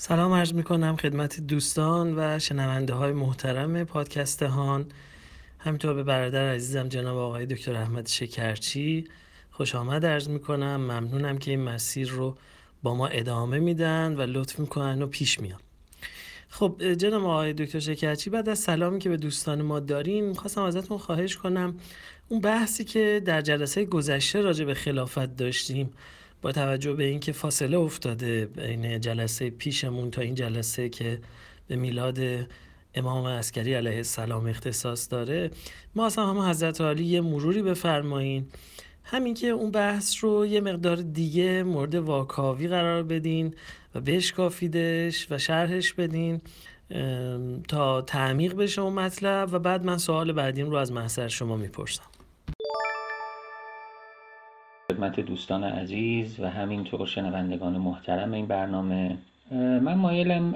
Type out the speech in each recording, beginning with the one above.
سلام عرض می کنم خدمت دوستان و شنونده های محترم پادکست هان. همینطور به برادر عزیزم جناب آقای دکتر احمد شکرچی خوش آمد عرض می کنم ممنونم که این مسیر رو با ما ادامه میدن و لطف می‌کنن و پیش میان. خب جناب آقای دکتر شکرچی بعد از سلامی که به دوستان ما داریم خواستم ازتون خواهش کنم. اون بحثی که در جلسه گذشته راجع به خلافت داشتیم با توجه به اینکه فاصله افتاده بین جلسه پیشمون تا این جلسه که به میلاد امام عسکری علیه السلام اختصاص داره ما اصلا هم حضرت عالی یه مروری بفرمایین. همین که اون بحث رو یه مقدار دیگه مورد واکاوی قرار بدین و بشکافیدش و شرحش بدین تا تعمیق بشه اون مطلب. و بعد من سوال بعدیم رو از محضر شما می‌پرسم. خدمت دوستان عزیز و همینطور شنوندگان محترم این برنامه. من مایلم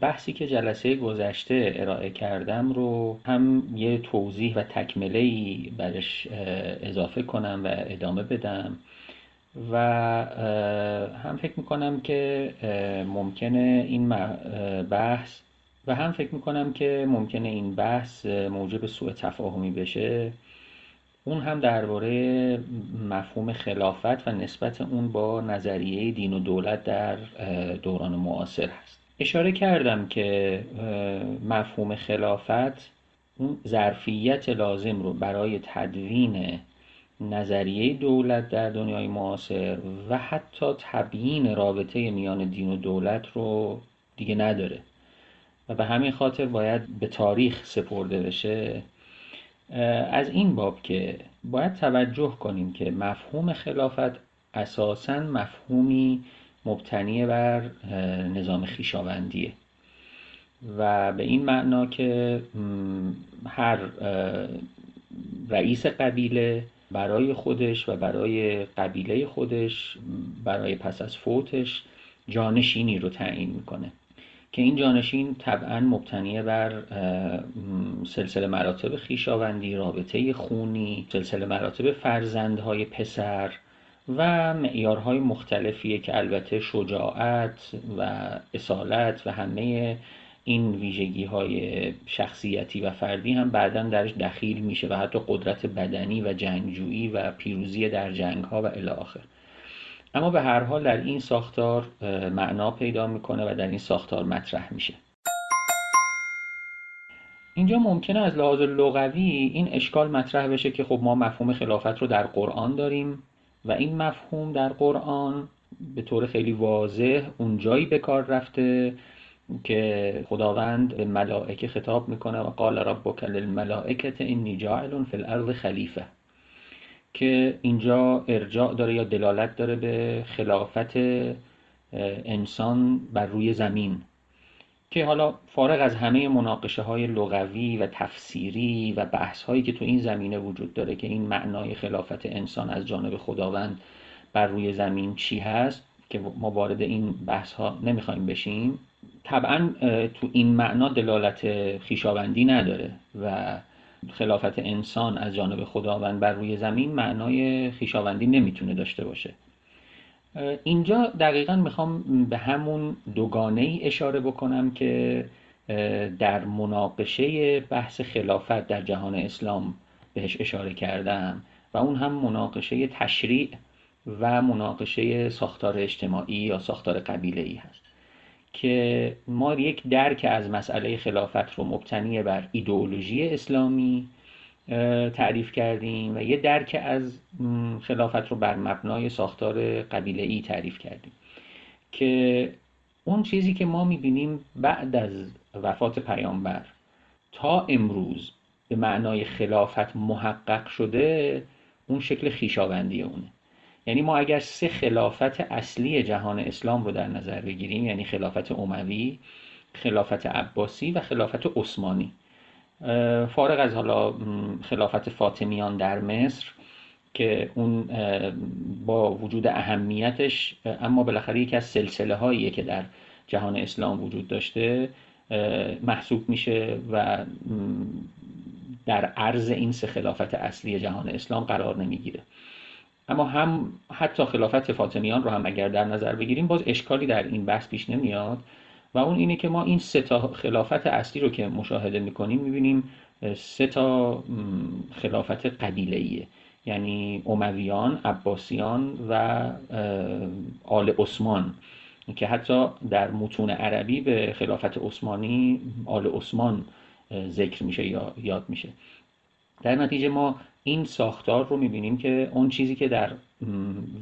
بحثی که جلسه گذشته ارائه کردم رو هم یه توضیح و تکمله ای برش اضافه کنم و ادامه بدم و هم فکر می‌کنم که ممکنه این بحث و هم فکر می‌کنم که ممکنه این بحث موجب سوء تفاهمی بشه. اون هم درباره مفهوم خلافت و نسبت اون با نظریه دین و دولت در دوران معاصر هست. اشاره کردم که مفهوم خلافت اون ظرفیت لازم رو برای تدوین نظریه دولت در دنیای معاصر و حتی تبیین رابطه میان دین و دولت رو دیگه نداره. و به همین خاطر باید به تاریخ سپرده بشه. از این باب که باید توجه کنیم که مفهوم خلافت اساسا مفهومی مبتنی بر نظام خیشاوندیه. و به این معنا که هر رئیس قبیله برای خودش و برای قبیله خودش برای پس از فوتش جانشینی رو تعیین می‌کنه. که این جانشین طبعا مبتنی بر سلسله مراتب خیشاوندی رابطه خونی سلسله مراتب فرزندهای پسر و معیارهای مختلفیه که البته شجاعت و اصالت و همه این ویژگی های شخصیتی و فردی هم بعدا درش دخیل میشه و حتی قدرت بدنی و جنگجویی و پیروزی در جنگ ها و الی آخر. اما به هر حال در این ساختار معنا پیدا می‌کنه و در این ساختار مطرح میشه. اینجا ممکنه از لحاظ لغوی این اشکال مطرح بشه که خب ما مفهوم خلافت رو در قرآن داریم و این مفهوم در قرآن به طور خیلی واضح اونجایی به کار رفته که خداوند ملائکه خطاب می‌کنه و قال ربک للملائکه اینی جاعل فی الارض خلیفه. که اینجا ارجاع داره یا دلالت داره به خلافت انسان بر روی زمین. که حالا فارغ از همه مناقشه های لغوی و تفسیری و بحث هایی که تو این زمینه وجود داره که این معنای خلافت انسان از جانب خداوند بر روی زمین چی هست که ما وارد این بحث ها نمی‌خوایم بشیم طبعا تو این معنا دلالت خیشاوندی نداره و خلافت انسان از جانب خداوند بر روی زمین معنای خیشاوندی نمی‌تونه داشته باشه. اینجا دقیقا می‌خوام به همون دوگانه ای اشاره بکنم که در مناقشه بحث خلافت در جهان اسلام بهش اشاره کردم و اون هم مناقشه تشریع و مناقشه ساختار اجتماعی یا ساختار قبیله ای هست. که ما یک درک از مسئله خلافت رو مبتنی بر ایدئولوژی اسلامی تعریف کردیم و یه درک از خلافت رو بر مبنای ساختار قبیله ای تعریف کردیم که اون چیزی که ما می‌بینیم بعد از وفات پیامبر تا امروز به معنای خلافت محقق شده اون شکل خیشاوندی اونه. یعنی ما اگر سه خلافت اصلی جهان اسلام رو در نظر بگیریم یعنی خلافت عموی خلافت عباسی و خلافت عثمانی. فارغ از حالا خلافت فاطمیان در مصر که اون با وجود اهمیتش اما بالاخره یکی از سلسله هاییه که در جهان اسلام وجود داشته محسوب میشه و در عرض این سه خلافت اصلی جهان اسلام قرار نمی‌گیره. اما هم حتی خلافت فاطمیان رو هم اگر در نظر بگیریم باز اشکالی در این بحث پیش نمیاد. و اون اینه که ما این سه تا خلافت اصلی رو که مشاهده می‌کنیم می‌بینیم سه تا خلافت قبیله یعنی امویان، عباسیان و آل عثمان. که حتی در متون عربی به خلافت عثمانی آل عثمان ذکر میشه یا یاد میشه. در نتیجه ما این ساختار رو می‌بینیم که اون چیزی که در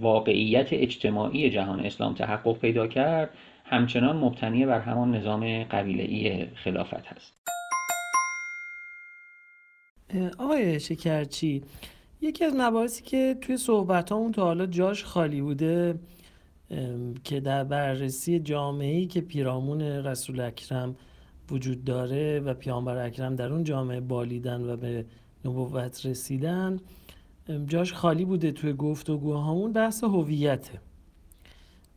واقعیت اجتماعی جهان اسلام تحقق پیدا کرد همچنان مبتنی بر همان نظام قبیله خلافت هست. آقای شکرچی یکی از مباحثی که توی صحبت همون تا حالا جاش خالی بوده که در بررسی جامعه‌ای که پیرامون رسول اکرم وجود داره و پیامبر اکرم در اون جامعه بالیدن و به نبوت رسیدن. جاش خالی بوده توی گفتگوهامون بحث هویته.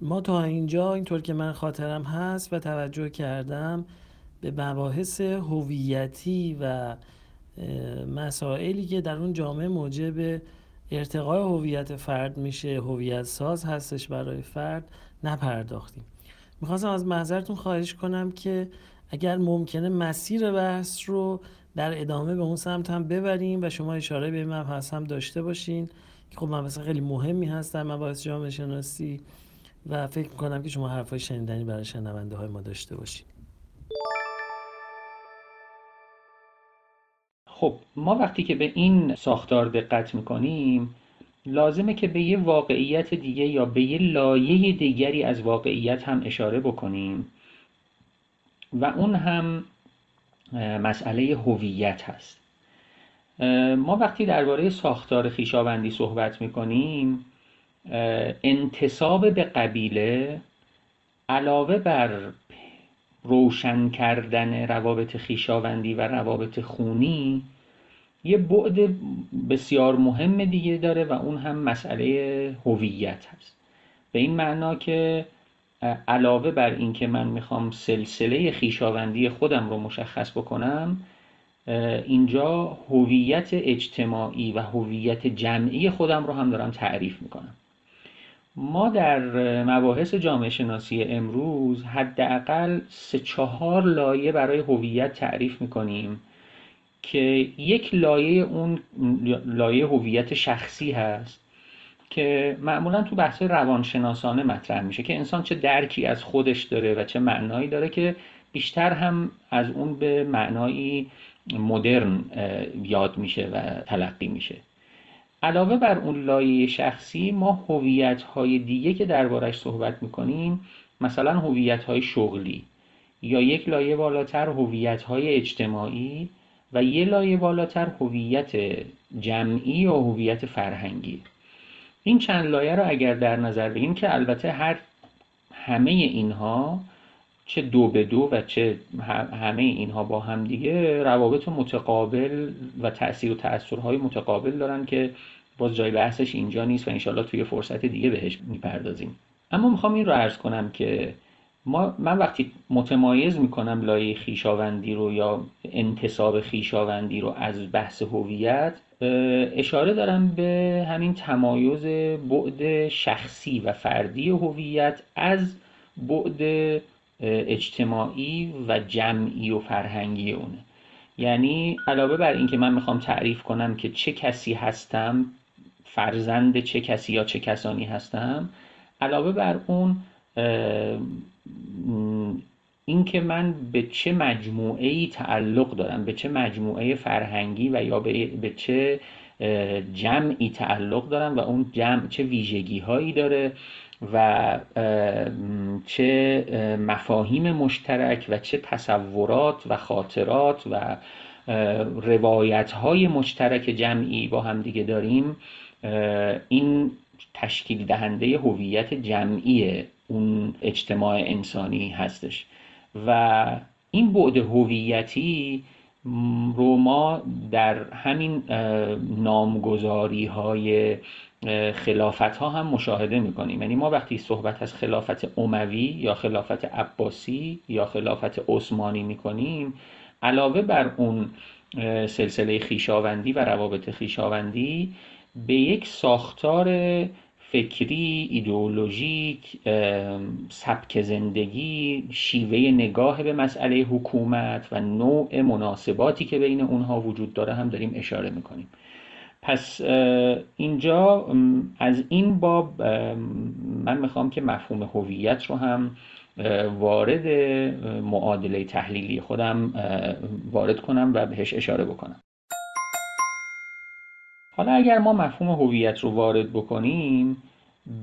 ما تا اینجا اینطور که من خاطرم هست و توجه کردم به مباحث هویتی و مسائلی که در اون جامعه موجب ارتقای هویت فرد میشه هویت ساز هستش برای فرد نپرداختیم. می‌خواستم از محضرتون خواهش کنم که اگر ممکنه مسیر بحث رو در ادامه به اون سمت هم ببریم و شما اشاره به مبحث هم داشته باشین. که خب مبحث خیلی مهمی هست در مباحث جامعه شناسی و فکر می‌کنم که شما حرفای شنیدنی برای شنونده های ما داشته باشین. خب ما وقتی که به این ساختار دقت می‌کنیم لازمه که به یه واقعیت دیگه یا به یه لایه دیگری از واقعیت هم اشاره بکنیم. و اون هم مسئله هویت هست. ما وقتی درباره ساختار خیشاوندی صحبت می‌کنیم انتصاب به قبیله علاوه بر روشن کردن روابط خیشاوندی و روابط خونی یه بعد بسیار مهم دیگه داره و اون هم مسئله هویت هست. به این معنا که علاوه بر اینکه من می‌خوام سلسله خیشاوندی خودم رو مشخص بکنم اینجا هویت اجتماعی و هویت جمعی خودم رو هم دارم تعریف می‌کنم. ما در مباحث جامعه شناسی امروز حداقل سه چهار لایه برای هویت تعریف می‌کنیم که یک لایه اون لایه هویت شخصی هست که معمولا تو بحث روانشناسانه مطرح میشه که انسان چه درکی از خودش داره و چه معنایی داره که بیشتر هم از اون به معنایی مدرن یاد میشه و تلقی میشه. علاوه بر اون لایه شخصی ما هویت های دیگه که دربارش صحبت می‌کنیم مثلا هویت های شغلی. یا یک لایه بالاتر هویت های اجتماعی و یه لایه بالاتر هویت جمعی و هویت فرهنگی. این چند لایه رو اگر در نظر بگیریم که البته هر همه اینها چه دو به دو و چه همه اینها با هم دیگه روابط متقابل و تاثیر و تأثیرهای متقابل دارن که باز جای بحثش اینجا نیست و انشالله توی فرصت دیگه بهش می‌پردازیم. اما می‌خوام این رو عرض کنم که ما من وقتی متمایز می‌کنم لایه خیشاوندی رو یا انتصاب خیشاوندی رو از بحث هویت اشاره دارم به همین تمایز بعد شخصی و فردی هویت از بعد اجتماعی و جمعی و فرهنگی اونه. یعنی علاوه بر اینکه من می‌خوام تعریف کنم که چه کسی هستم فرزند چه کسی یا چه کسانی هستم علاوه بر اون اینکه من به چه مجموعه ای تعلق دارم به چه مجموعه فرهنگی و یا به, چه جمعی تعلق دارم و اون جمع چه ویژگی هایی داره و چه مفاهیم مشترک و چه تصورات و خاطرات و روایت های مشترک جمعی با هم دیگه داریم این تشکیل دهنده هویت جمعی اون اجتماع انسانی هستش. و این بعد هویتی رو ما در همین نامگذاری های خلافت ها هم مشاهده می‌کنیم. یعنی ما وقتی صحبت از خلافت اموی یا خلافت عباسی یا خلافت عثمانی می‌کنیم علاوه بر اون سلسله خیشاوندی و روابط خیشاوندی به یک ساختار فکری، ایدئولوژیک، سبک زندگی، شیوه نگاه به مسئله حکومت و نوع مناسباتی که بین اونها وجود داره هم داریم اشاره می‌کنیم. پس اینجا از این باب من می‌خوام که مفهوم هویت رو هم وارد معادله تحلیلی خودم وارد کنم و بهش اشاره بکنم. حالا اگر ما مفهوم هویت رو وارد بکنیم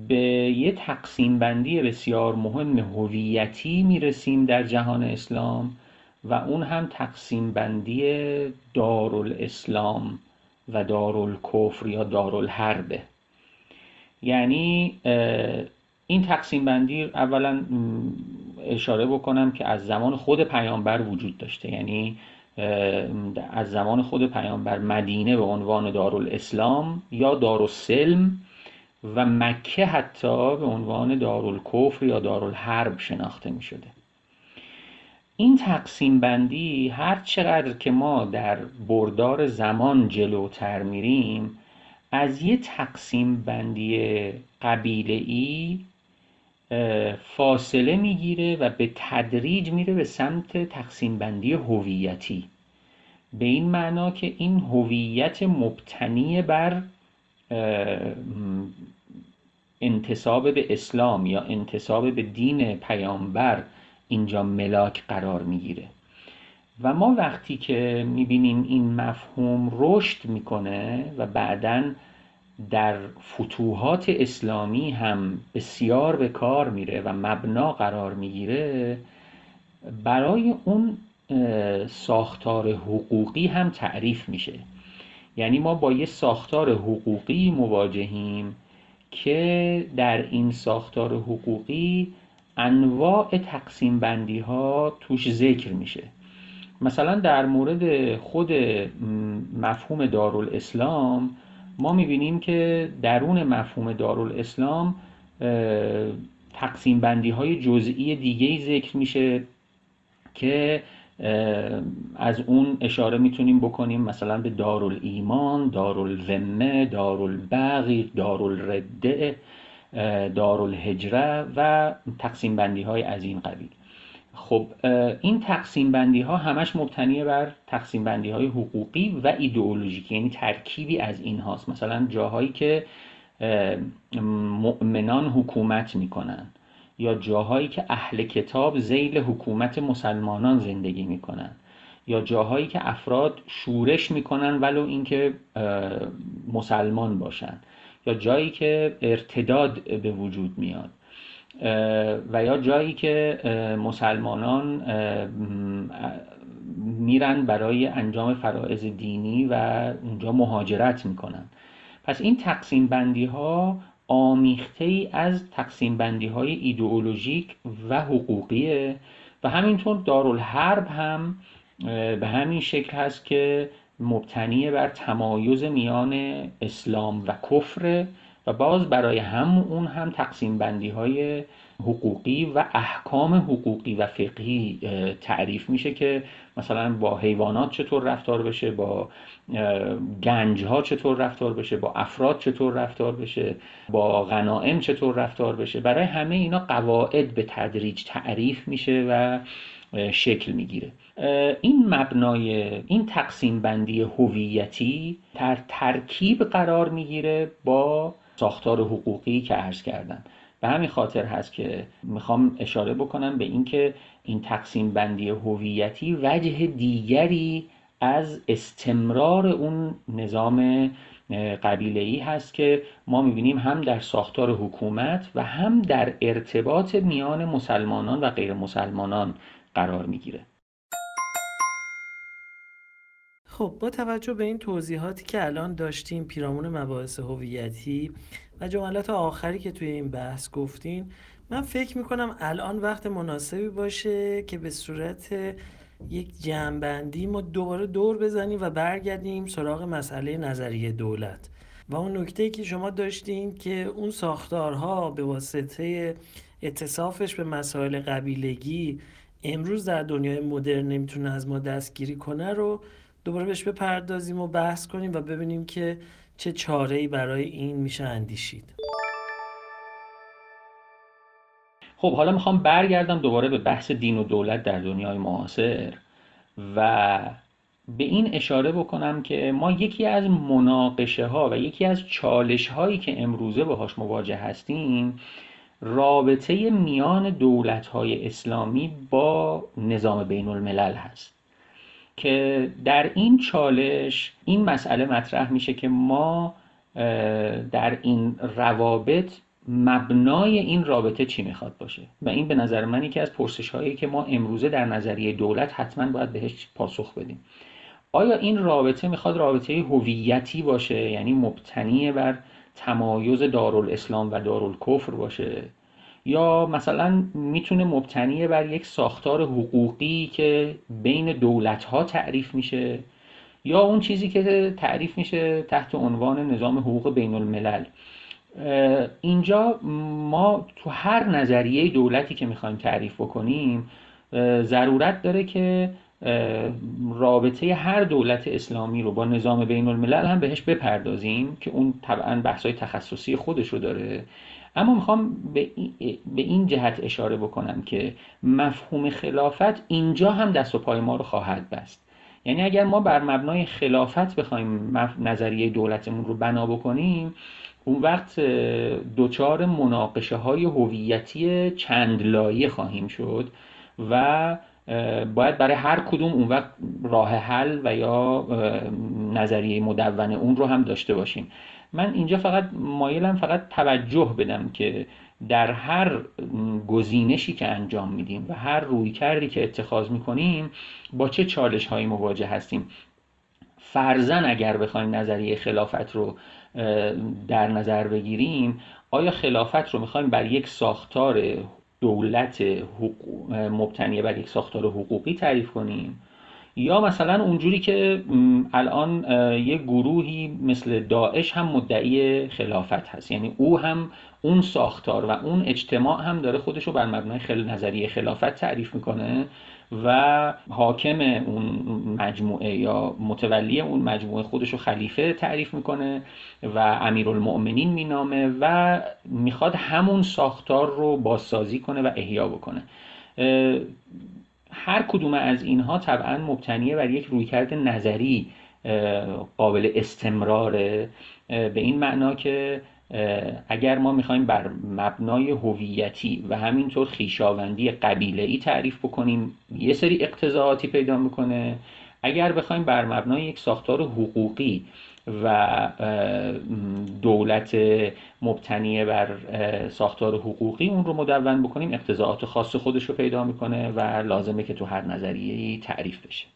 به یه تقسیم بندی بسیار مهم هویتی می‌رسیم در جهان اسلام و اون هم تقسیم بندی دارالاسلام و دارالکفر یا دارالحربه یعنی این تقسیم بندی اولا اشاره بکنم که از زمان خود پیامبر وجود داشته. یعنی از زمان خود پیامبر مدینه به عنوان دارالاسلام یا دارالسلم و مکه حتی به عنوان دارالکفر یا دارالحرب شناخته می شده این تقسیم بندی هر چقدر که ما در بردار زمان جلوتر میریم از یه تقسیم بندی قبیله ای فاصله می‌گیره و به تدریج میره به سمت تقسیم بندی هویتی. به این معنا که این هویت مبتنی بر انتصاب به اسلام یا انتصاب به دین پیامبر اینجا ملاک قرار می‌گیره. و ما وقتی که می‌بینیم این مفهوم رشد می‌کنه و بعدا در فتوحات اسلامی هم بسیار به کار میره و مبنا قرار می‌گیره. برای اون ساختار حقوقی هم تعریف میشه. یعنی ما با یه ساختار حقوقی مواجهیم که در این ساختار حقوقی انواع تقسیم بندی ها توش ذکر میشه. مثلا در مورد خود مفهوم دارالاسلام ما می‌بینیم که درون مفهوم دارالاسلام تقسیم بندی های جزئی دیگه ذکر میشه که از اون اشاره می‌تونیم بکنیم مثلا به دارالایمان، دارالذمه، دارالبغی، دارالرده، دارالهجره و تقسیم بندی های از این قبیل. خب این تقسیم بندی ها همش مبتنی بر تقسیم بندی های حقوقی و ایدئولوژیک یعنی ترکیبی از این هاست مثلا جاهایی که مؤمنان حکومت می‌کنن یا جاهایی که اهل کتاب زیل حکومت مسلمانان زندگی می‌کنن یا جاهایی که افراد شورش می‌کنن ولو اینکه مسلمان باشن یا جایی که ارتداد به وجود میاد. و یا جایی که مسلمانان میرن برای انجام فرائض دینی و اونجا مهاجرت می‌کنن. پس این تقسیم بندی ها آمیخته ای از تقسیم بندی های ایدئولوژیک و حقوقیه و همینطور دارالحرب هم به همین شکل هست که مبتنی بر تمایز میان اسلام و کفر و باز برای هم اون هم تقسیم بندی های حقوقی و احکام حقوقی و فقهی تعریف میشه که مثلا با حیوانات چطور رفتار بشه با گنج ها چطور رفتار بشه با افراد چطور رفتار بشه با غنائم چطور رفتار بشه. برای همه اینا قواعد به تدریج تعریف میشه و شکل می‌گیره. این مبنای این تقسیم بندی هویتی در ترکیب قرار می‌گیره با ساختار حقوقی که عرض کردم. به همین خاطر هست که می‌خوام اشاره بکنم به اینکه این تقسیم بندی هویتی وجه دیگری از استمرار اون نظام قبیله ای هست که ما می‌بینیم هم در ساختار حکومت و هم در ارتباط میان مسلمانان و غیر مسلمانان قرار می‌گیره. خب با توجه به این توضیحاتی که الان داشتیم پیرامون مباحث هویتی و جملات آخری که توی این بحث گفتین من فکر می‌کنم الان وقت مناسبی باشه که به صورت یک جمعبندی ما دوباره دور بزنیم و برگردیم سراغ مسئله نظریه دولت. و اون نکته که شما داشتین که اون ساختارها به واسطه اتصافش به مسائل قبیلگی امروز در دنیای مدرن نمی‌تونه از ما دستگیری کنه رو دوباره بهش بپردازیم و بحث کنیم و ببینیم که چه چاره ای برای این میشه اندیشید. خب حالا می‌خوام برگردم دوباره به بحث دین و دولت در دنیای معاصر و به این اشاره بکنم که ما یکی از مناقشه ها و یکی از چالش هایی که امروزه باهاش مواجه هستیم رابطه میان دولت های اسلامی با نظام بین الملل هست. که در این چالش این مسئله مطرح میشه که ما در این روابط مبنای این رابطه چی می‌خواد باشه؟ و این به نظر من یکی از پرسش هایی که ما امروزه در نظریه دولت حتما باید بهش پاسخ بدیم. آیا این رابطه می‌خواد رابطه هویتی باشه؟ یعنی مبتنی بر تمایز دارالاسلام و دارالکفر باشه؟ یا مثلا می‌تونه مبتنی بر یک ساختار حقوقی که بین دولت ها تعریف میشه یا اون چیزی که تعریف میشه تحت عنوان نظام حقوق بین الملل اینجا ما تو هر نظریه دولتی که می‌خوایم تعریف بکنیم ضرورت داره که رابطه هر دولت اسلامی رو با نظام بین الملل هم بهش بپردازیم که اون طبعا بحثای تخصصی خودش رو داره. اما می‌خوام به این جهت اشاره بکنم که مفهوم خلافت اینجا هم دست و پای ما رو خواهد بست. یعنی اگر ما بر مبنای خلافت بخوایم نظریه دولتمون رو بنا بکنیم اون وقت دچار مناقشه های هویتی چند لایه خواهیم شد و باید برای هر کدوم اون وقت راه حل و یا نظریه مدون اون رو هم داشته باشیم. من اینجا فقط مایلم فقط توجه بدم که در هر گزینشی که انجام میدیم و هر روی کردی که اتخاذ می‌کنیم با چه چالش هایی مواجه هستیم؟ فرزن اگر بخوایم نظریه خلافت رو در نظر بگیریم آیا خلافت رو می‌خوایم بر یک ساختار دولت مبتنی بر یک ساختار حقوقی تعریف کنیم؟ یا مثلا اونجوری که الان یک گروهی مثل داعش هم مدعی خلافت هست. یعنی او هم اون ساختار و اون اجتماع هم داره خودش رو بر مبنای خل... نظریه خلافت تعریف می‌کنه و حاکم اون مجموعه یا متولی اون مجموعه خودش رو خلیفه تعریف می‌کنه و امیرالمؤمنین مینامه و می‌خواد همون ساختار رو بازسازی کنه و احیا بکنه. هر کدوم از اینها طبعا مبتنیه بر یک رویکرد نظری قابل استمراره به این معنا که اگر ما می‌خوایم بر مبنای هویتی و همینطور خیشاوندی قبیله ای تعریف بکنیم یه سری اقتضاعاتی پیدا می‌کنه. اگر بخوایم بر مبنای یک ساختار حقوقی و دولت مبتنی بر ساختار حقوقی اون رو مدون بکنیم. اقتضاعات خاص خودش رو پیدا می‌کنه و لازمه که تو هر نظریه تعریف بشه.